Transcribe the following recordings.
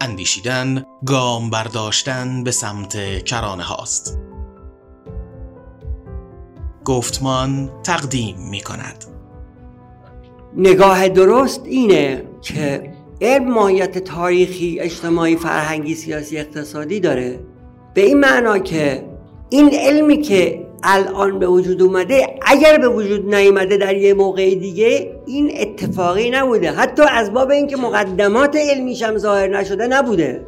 اندیشیدن گام برداشتن به سمت کرانه هاست. گفتمان تقدیم می کند. نگاه درست اینه که علم ماهیت تاریخی اجتماعی فرهنگی سیاسی اقتصادی داره. به این معنا که این علمی که الان به وجود اومده اگر به وجود نیومده در یه موقع دیگه این اتفاقی نبوده. حتی از باب اینکه مقدمات علمیش هم ظاهر نشده نبوده.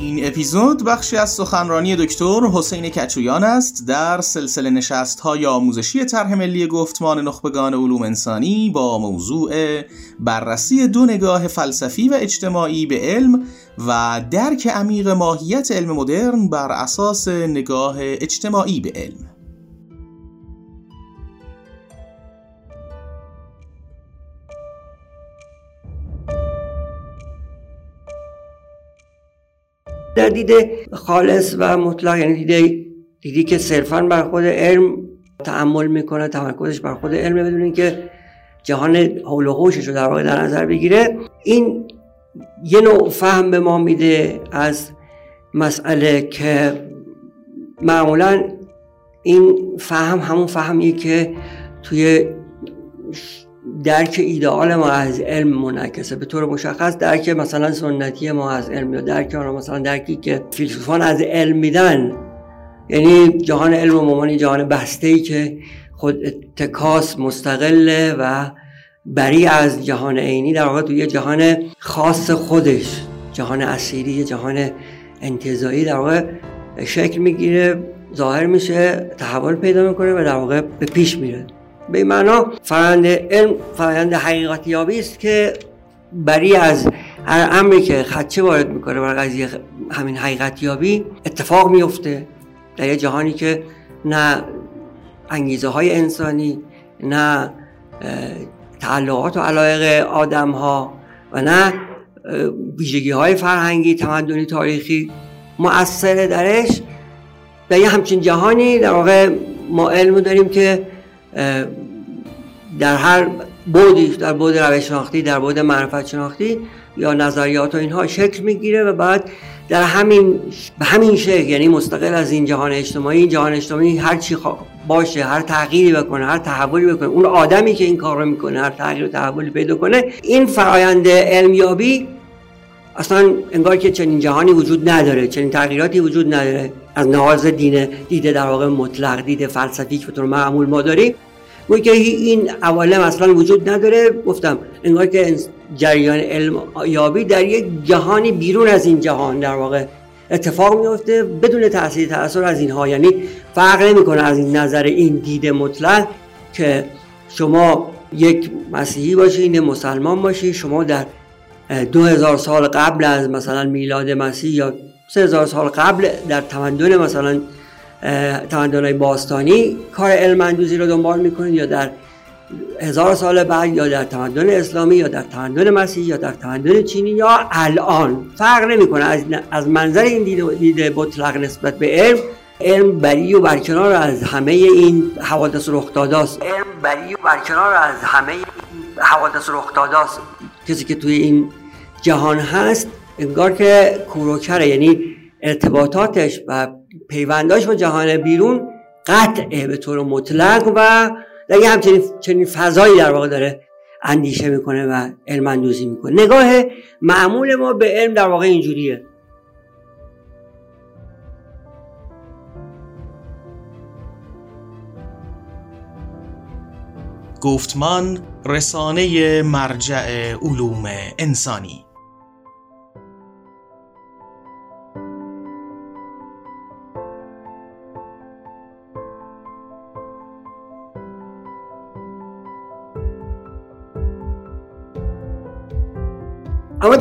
این اپیزود بخشی از سخنرانی دکتر حسین کچویان است در سلسله نشست های آموزشی طرح ملی گفتمان نخبگان علوم انسانی با موضوع بررسی دو نگاه فلسفی و اجتماعی به علم و درک عمیق ماهیت علم مدرن بر اساس نگاه اجتماعی به علم. در دید خالص و مطلق یعنی دیده دیدی که صرفا بر خود علم تعمل می‌کنه تمرکزش بر خود علم بدون که جهان حول و رو در واقع در نظر بگیره. این یه نوع فهم به ما میده از مسئله که معمولا این فهم همون فهمیه که توی درک ایدئال ما از علم منعکسه. به طور مشخص درک مثلا سنتی ما از علم یا درک آن مثلا درکی که فیلسوفان از علم میدن. یعنی جهان علم و ممانی جهان بسته ای که خود اتکاس مستقله و بری از جهان عینی در واقع توی جهان خاص خودش جهان اسیری جهان انتظایی در واقع شکل می‌گیره ظاهر میشه تحول پیدا می‌کنه و در واقع به پیش میره. به معنا فرند علم فرند حقیقت یابی است که بری از هر امری که خدچه وارد می‌کنه برای قضیه همین حقیقت یابی اتفاق میفته در یه جهانی که نه انگیزه های انسانی نه تعلقات و علایق آدم ها و نه ویژگی های فرهنگی تمدنی تاریخی. مؤثر درش در یه همچین جهانی در واقع ما علم داریم که در هر بودی در بود روش شناختی در بود معرفت شناختی یا نظریات و اینها شکل می‌گیره و بعد در همین به همین شکل یعنی مستقل از این جهان اجتماعی این جهان اجتماعی هر چی باشه هر تغییری بکنه هر تحولی بکنه. اون آدمی که این کار رو می‌کنه هر تغییر و تحولی پیدا کنه این فرایند علمیابی اصلا انگار که چنین جهانی وجود نداره چنین تغییراتی وجود نداره. از نهاز دین دیده در واقع مطلق دیده فلسفی که طور معمول ما داریم. گویا که این عوالم اصلا وجود نداره گفتم انگار که جریان علم یابی در یک جهانی بیرون از این جهان در واقع اتفاق میفته بدون تاثیر تاثیر از اینها. یعنی فرق نمی‌کنه از این نظر این دید مطلق که شما یک مسیحی باشید مسلمان باشید شما در دو هزار سال قبل از مثلا میلاد مسیح یا سه هزار سال قبل در تمدن مثلا تمدن باستانی کار علم اندوزی رو دنبال می‌کنید یا در هزار سال بعد یا در تمدن اسلامی یا در تمدن مسیحی یا در تمدن چینی یا الان. فرق نمی‌کنه. از از منظر این دید, دید مطلق نسبت به علم علم بری و برکنار از همه این حوادث رخ است علم بری و برکنار از همه این حوادث رخ است کسی که توی این جهان هست انگار که کوروکره یعنی ارتباطاتش و پیونداش با جهان بیرون قطعه به طور مطلق و در یه همچنین چنین فضایی در واقع داره اندیشه می‌کنه و علم اندوزی می‌کنه. نگاه معمول ما به علم در واقع اینجوریه. گفتمان رسانه مرجع علوم انسانی.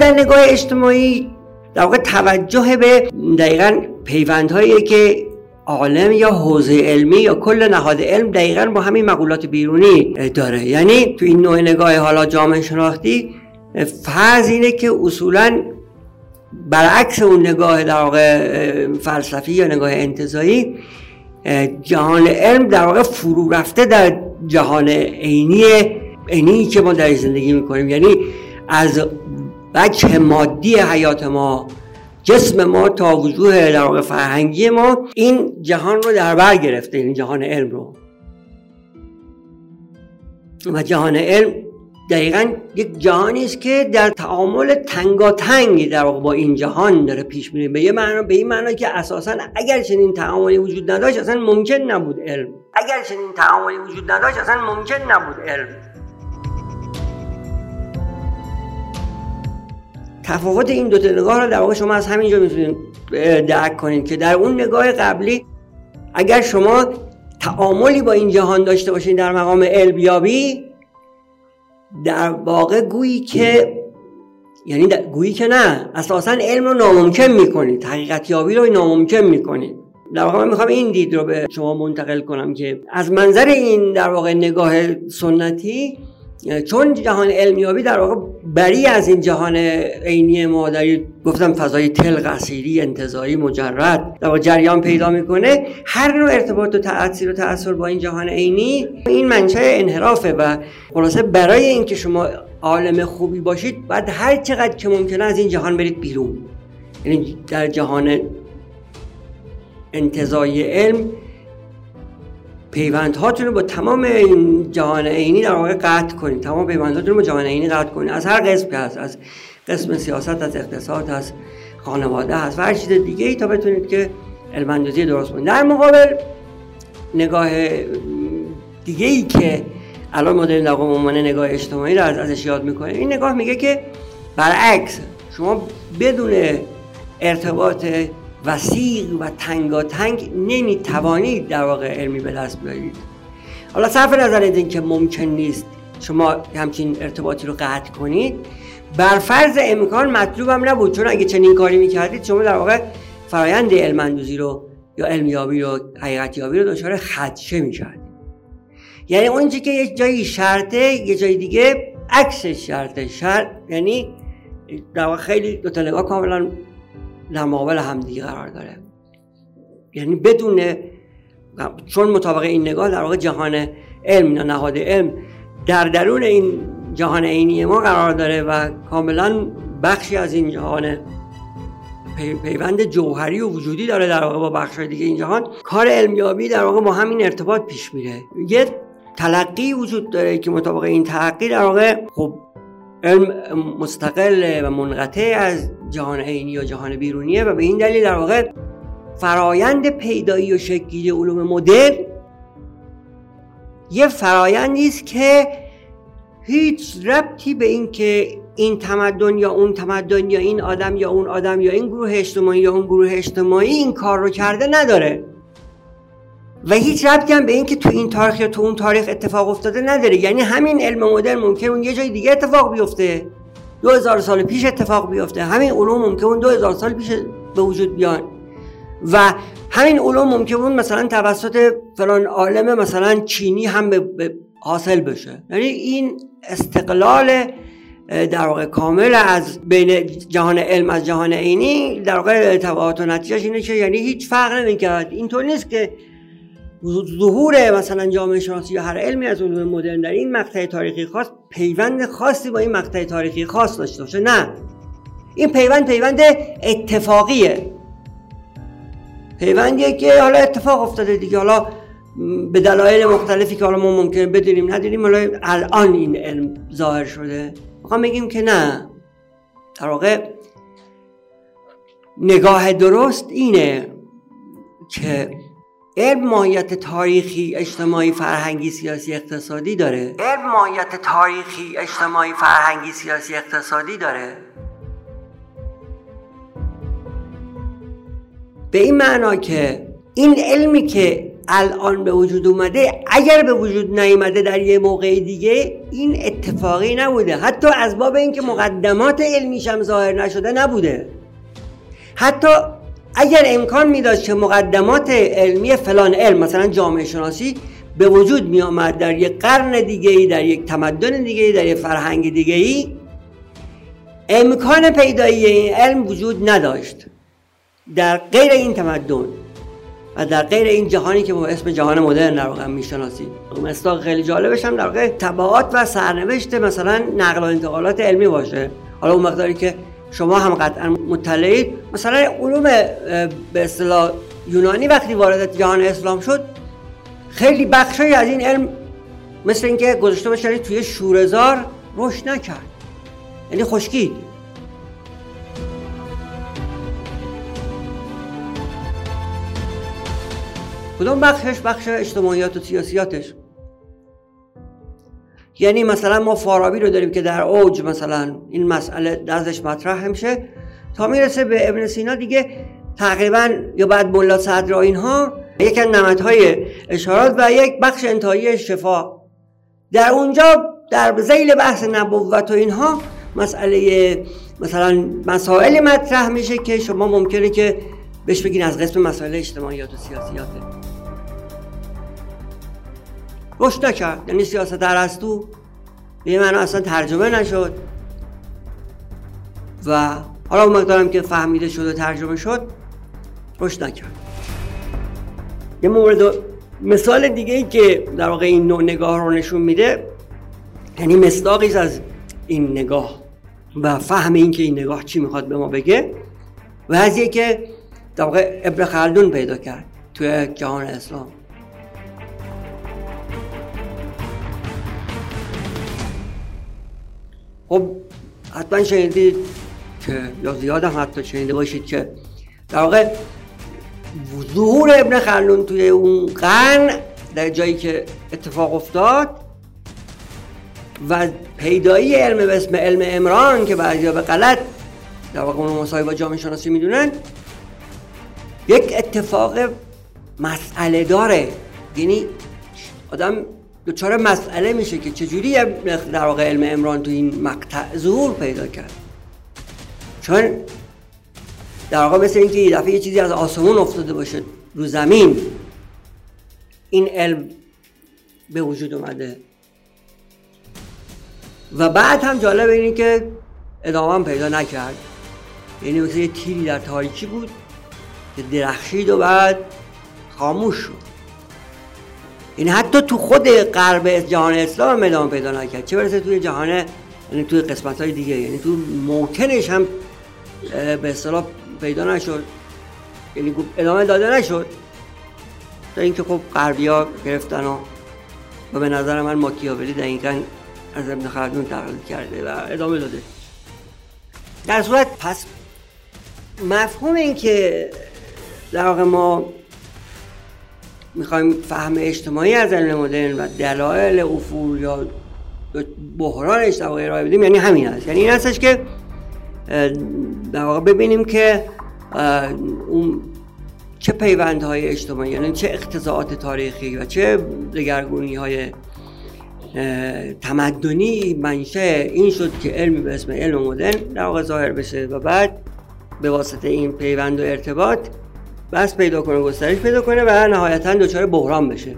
در نگاه اجتماعی در واقع توجه به دقیقا پیوندهایی که عالم یا حوزه علمی یا کل نهاد علم دقیقا با همین مقولات بیرونی داره. یعنی تو این نوع نگاه حالا جامعه شناختی فرض اینه که اصولا برعکس اون نگاه در واقع فلسفی یا نگاه انتظایی جهان علم در واقع فرو رفته در جهان عینی اینی که ما در زندگی می‌کنیم. یعنی از بچه مادی حیات ما جسم ما تا وجوه در فرهنگی ما این جهان رو در بر گرفته این جهان علم رو. و جهان علم دقیقا یک جهانی است که در تعامل تنگاتنگ در واقع با این جهان داره پیش میره. به یه معنا به این معنا که اساسا اگر چنین تعاملی وجود نداشت اصلا ممکن نبود علم. اگر چنین تعاملی وجود نداشت اصلا ممکن نبود علم. تفاوت این دو نگاه رو در واقع شما از همینجا می‌تونید درک کنید که در اون نگاه قبلی اگر شما تعاملی با این جهان داشته باشین در مقام علمیابی در واقع گویی که یعنی گویی که نه اساسا علم رو ناممکن می‌کنید حقیقت یابی رو ناممکن می‌کنید. در واقع من می‌خوام این دید رو به شما منتقل کنم که از منظر این در واقع نگاه سنتی چون جهان علمیابی در واقع بری از این جهان عینی ما در گفتم فضای تل قصیری انتظاری مجرد در واقع جریان پیدا می‌کنه. هر نوع ارتباط و تاثیر و تاثیر با این جهان عینی این منشأ انحرافه و خلاصه برای اینکه شما عالم خوبی باشید باید هر چقدر که ممکنه از این جهان برید بیرون. یعنی در جهان انتظایی علم پیوندهاتون رو با تمام این جهان عینی در واقع قطع کنید. تمام پیوندهاتون رو با جهان عینی قطع کنید. از هر قسم که هست از قسم سیاست از اقتصاد از خانواده هست و هر چیز دیگه ای تا بتونید که علمندوزی درست کنید. در مقابل نگاه دیگه ای که الان ما داریم در عنوان نگاه اجتماعی رو ازش یاد می‌کنیم این نگاه میگه که برعکس شما بدون ارتباط وسیع و تنگاتنگ نمی‌توانید در واقع علمی به دست بیارید. حالا صرف نظر از اینکه ممکن نیست شما همچین ارتباطی رو قطع کنید بر فرض امکان مطلوبم نبود چون اگه چنین کاری می‌کردید شما در واقع فرایند علمندوزی رو یا علمیابی رو حقیقتیابی رو دچار خدشه می‌کردید. یعنی اون که یه جایی شرطه یه جای دیگه عکس شرطه. شرط یعنی در واقع خیلی دو تا نگاه کاملا در مقابل همدیگه قرار داره. یعنی بدون چون مطابق این نگاه در واقع جهان علم یا نهاد علم در درون این جهان عینی ما قرار داره و کاملا بخشی از این جهان پیوند جوهری و وجودی داره در واقع با بخش دیگه این جهان. کار علمیابی در واقع با همین ارتباط پیش میره. یه تلقی وجود داره که مطابق این تلقی در واقع خب علم مستقل و منقطع از جهان عینی یا جهان بیرونیه و به این دلیل در واقع فرایند پیدایی و شکلی علوم مدرن یه فرایندی است که هیچ ربطی به این که این تمدن یا اون تمدن یا این آدم یا اون آدم یا این گروه اجتماعی یا اون گروه اجتماعی این کار رو کرده نداره. و هیچ ربطی هم به اینکه تو این تاریخ یا تو اون تاریخ اتفاق افتاده نداره. یعنی همین علم مدرن ممکن اون یه جای دیگه اتفاق بیفته. دو هزار سال پیش اتفاق بیفته. همین علوم ممکن اون دو هزار سال پیش به وجود بیان. و همین علوم ممکن اون مثلا توسط فلان عالم مثلا چینی هم به حاصل بشه. یعنی این استقلال در واقع کامل از بین جهان علم از جهان عینی در واقع تبعات و نتیجهش اینه که یعنی هیچ فرق نمی‌کرد. اینطور نیست که ظهور مثلا جامعه شناسی یا هر علمی از علوم مدرن در این مقطع تاریخی خاص پیوند خاصی با این مقطع تاریخی خاص داشته باشه نه. این پیوند پیوند اتفاقیه. پیوندیه که حالا اتفاق افتاده دیگه. حالا به دلایل مختلفی که حالا ما ممکنه بدونیم ندونیم حالا الان این علم ظاهر شده. می‌خوام بگیم که نه. در واقع نگاه درست اینه که علم ماهیت تاریخی اجتماعی فرهنگی سیاسی اقتصادی داره؟ علم ماهیت تاریخی اجتماعی فرهنگی سیاسی اقتصادی داره؟ به این معنا که این علمی که الان به وجود اومده اگر به وجود نیامده در یه موقع دیگه این اتفاقی نبوده. حتی از باب اینکه مقدمات علمیش هم ظاهر نشده نبوده. حتی اگر امکان می داشت که مقدمات علمی فلان علم مثلا جامعه شناسی به وجود می آمد در یک قرن دیگه ای در یک تمدن دیگه ای در یک فرهنگ دیگه ای امکان پیدایی این علم وجود نداشت. در غیر این تمدن و در غیر این جهانی که با اسم جهان مدرن در واقع می‌شناسیم. مستاق خیلی جالبش هم در واقع تبعات و سرنوشت مثلا نقل و انتقالات علمی باشه. حالا اون مقداری که شما هم قطعا مطلعید مثلا علوم به اصطلاح یونانی وقتی وارد جهان اسلام شد خیلی بخشی از این علم مثل اینکه گذاشته باشه توی شورزار رشد نکرد. یعنی خشکید کدوم بخشش؟ بخش اجتماعیات و سیاسیاتش؟ یعنی مثلا ما فارابی رو داریم که در اوج مثلا این مسئله نزدش مطرح میشه تا می‌رسه به ابن سینا دیگه تقریبا یا بعد ملا صدر اینها یک نمدهای اشارات و یک بخش انتهایی شفا. در اونجا در زیل بحث نبوت و اینها مسئله مثلا مسائل مطرح میشه که شما ممکنه که بهش بگین از قسم مسائل اجتماعیات و سیاسیاته رشد نکرد. یعنی سیاست ارسطو به معنا اصلا ترجمه نشد. و حالا اون مقدارم که فهمیده شد و ترجمه شد رشد نکرد. یه مورد مثال دیگه ای که در واقع این نوع نگاه رو نشون میده یعنی مصداقی از این نگاه و فهم این که این نگاه چی می‌خواد به ما بگه و از که در واقع ابن خلدون پیدا کرد توی جهان اسلام. خب حتما شنیدید که یا زیاد هم حتی شنیده باشید که در واقع ظهور ابن خلدون توی اون قرن در جایی که اتفاق افتاد و پیدایی علم به اسم علم امران که بعضیا به غلط در واقع اون مساوی با جامعه شناسی می‌دونن یک اتفاق مسئله داره. یعنی آدم دچار مسئله میشه که چجوری در واقع علم امران تو این مقطع ظهور پیدا کرد؟ چون در واقع مثل اینکه یه دفعه یه چیزی از آسمون افتاده باشه رو زمین این علم به وجود اومده. و بعد هم جالب اینه که ادامه پیدا نکرد. یعنی مثل یه تیری در تاریکی بود که درخشید و بعد خاموش شد. این حتی تو خود غرب جهان اسلام ادامه پیدا نکرد. چه برسه توی جهان یعنی توی قسمت های دیگه یعنی تو موتنش هم به اصطلاح پیدا نشد. یعنی ادامه داده نشد. تا اینکه خب غربی ها گرفتن و و به نظر من ماکیاولی دقیقا از ابن خلدون تقلید کرده و ادامه داده. در صورت پس مفهوم این که در واقع ما می‌خوایم فهم اجتماعی از علم مدرن و دلایل افول یا بحرانش در واقع ارائه بدیم یعنی همین هست یعنی این هستش که در واقع ببینیم که اون چه پیوندهای اجتماعی یعنی چه اقتضاعات تاریخی و چه دگرگونی های تمدنی منشه این شد که علمی به اسم علم مدرن در واقع ظاهر بشه و بعد به واسطه این پیوند و ارتباط بس پیدا کنه گسترش پیدا کنه و نهایتا دچار بحران بشه.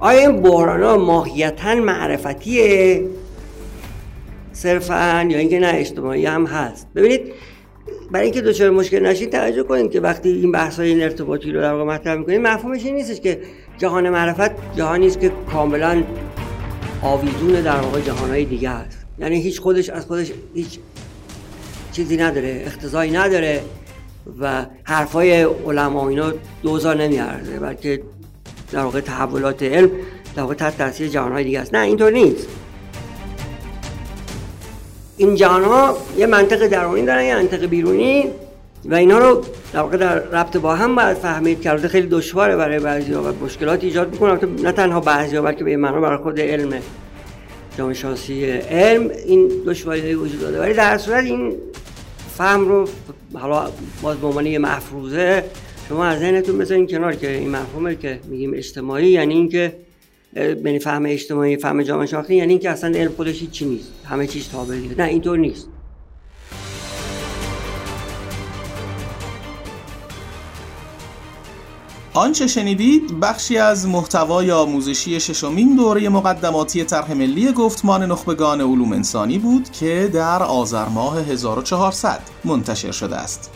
آیا این بحران ها ماهیتا معرفتیه صرفا یا اینکه نه اجتماعی هم هست؟ ببینید برای اینکه دچار مشکل نشید توجه کنید که وقتی این بحث های این ارتباطی رو در واقع مطرح می‌کنید مفهومش این نیستش که جهان معرفت جهانی است که کاملا آویزون در واقع جهان های دیگه است. یعنی هیچ خودش از خودش هیچ چیزی نداره اختزایی نداره. و حرفای علما اینا دوزار نمیارزه بلکه در واقع تحولات علم در واقع تحت تاثیر جهانهای دیگه است. نه اینطور نیست. این جهان ها یه منطق درونی دارن یه منطق بیرونی و اینا رو در واقع در ربط با هم باید فهمید که خیلی دشواره برای بعضی ها و مشکلات ایجاد می‌کنه. نه تنها بعضی ها بلکه به معنا برای خود علم جامعه شناسی علم این دشواری وجود داده. ولی در صورت این فهم رو حالا باز به عنوان یه مفروضه شما از ذهنتون بذارین کنار که این مفهومه که میگیم اجتماعی یعنی اینکه یعنی فهم اجتماعی فهم جامعه شناختی یعنی اینکه اصلا علم خودش چی نیست همه چیز تابعیه نه اینطور نیست. آنچه شنیدید بخشی از محتوای آموزشی ششمین دوره مقدماتی طرح ملی گفتمان نخبگان علوم انسانی بود که در آذر ماه 1400 منتشر شده است.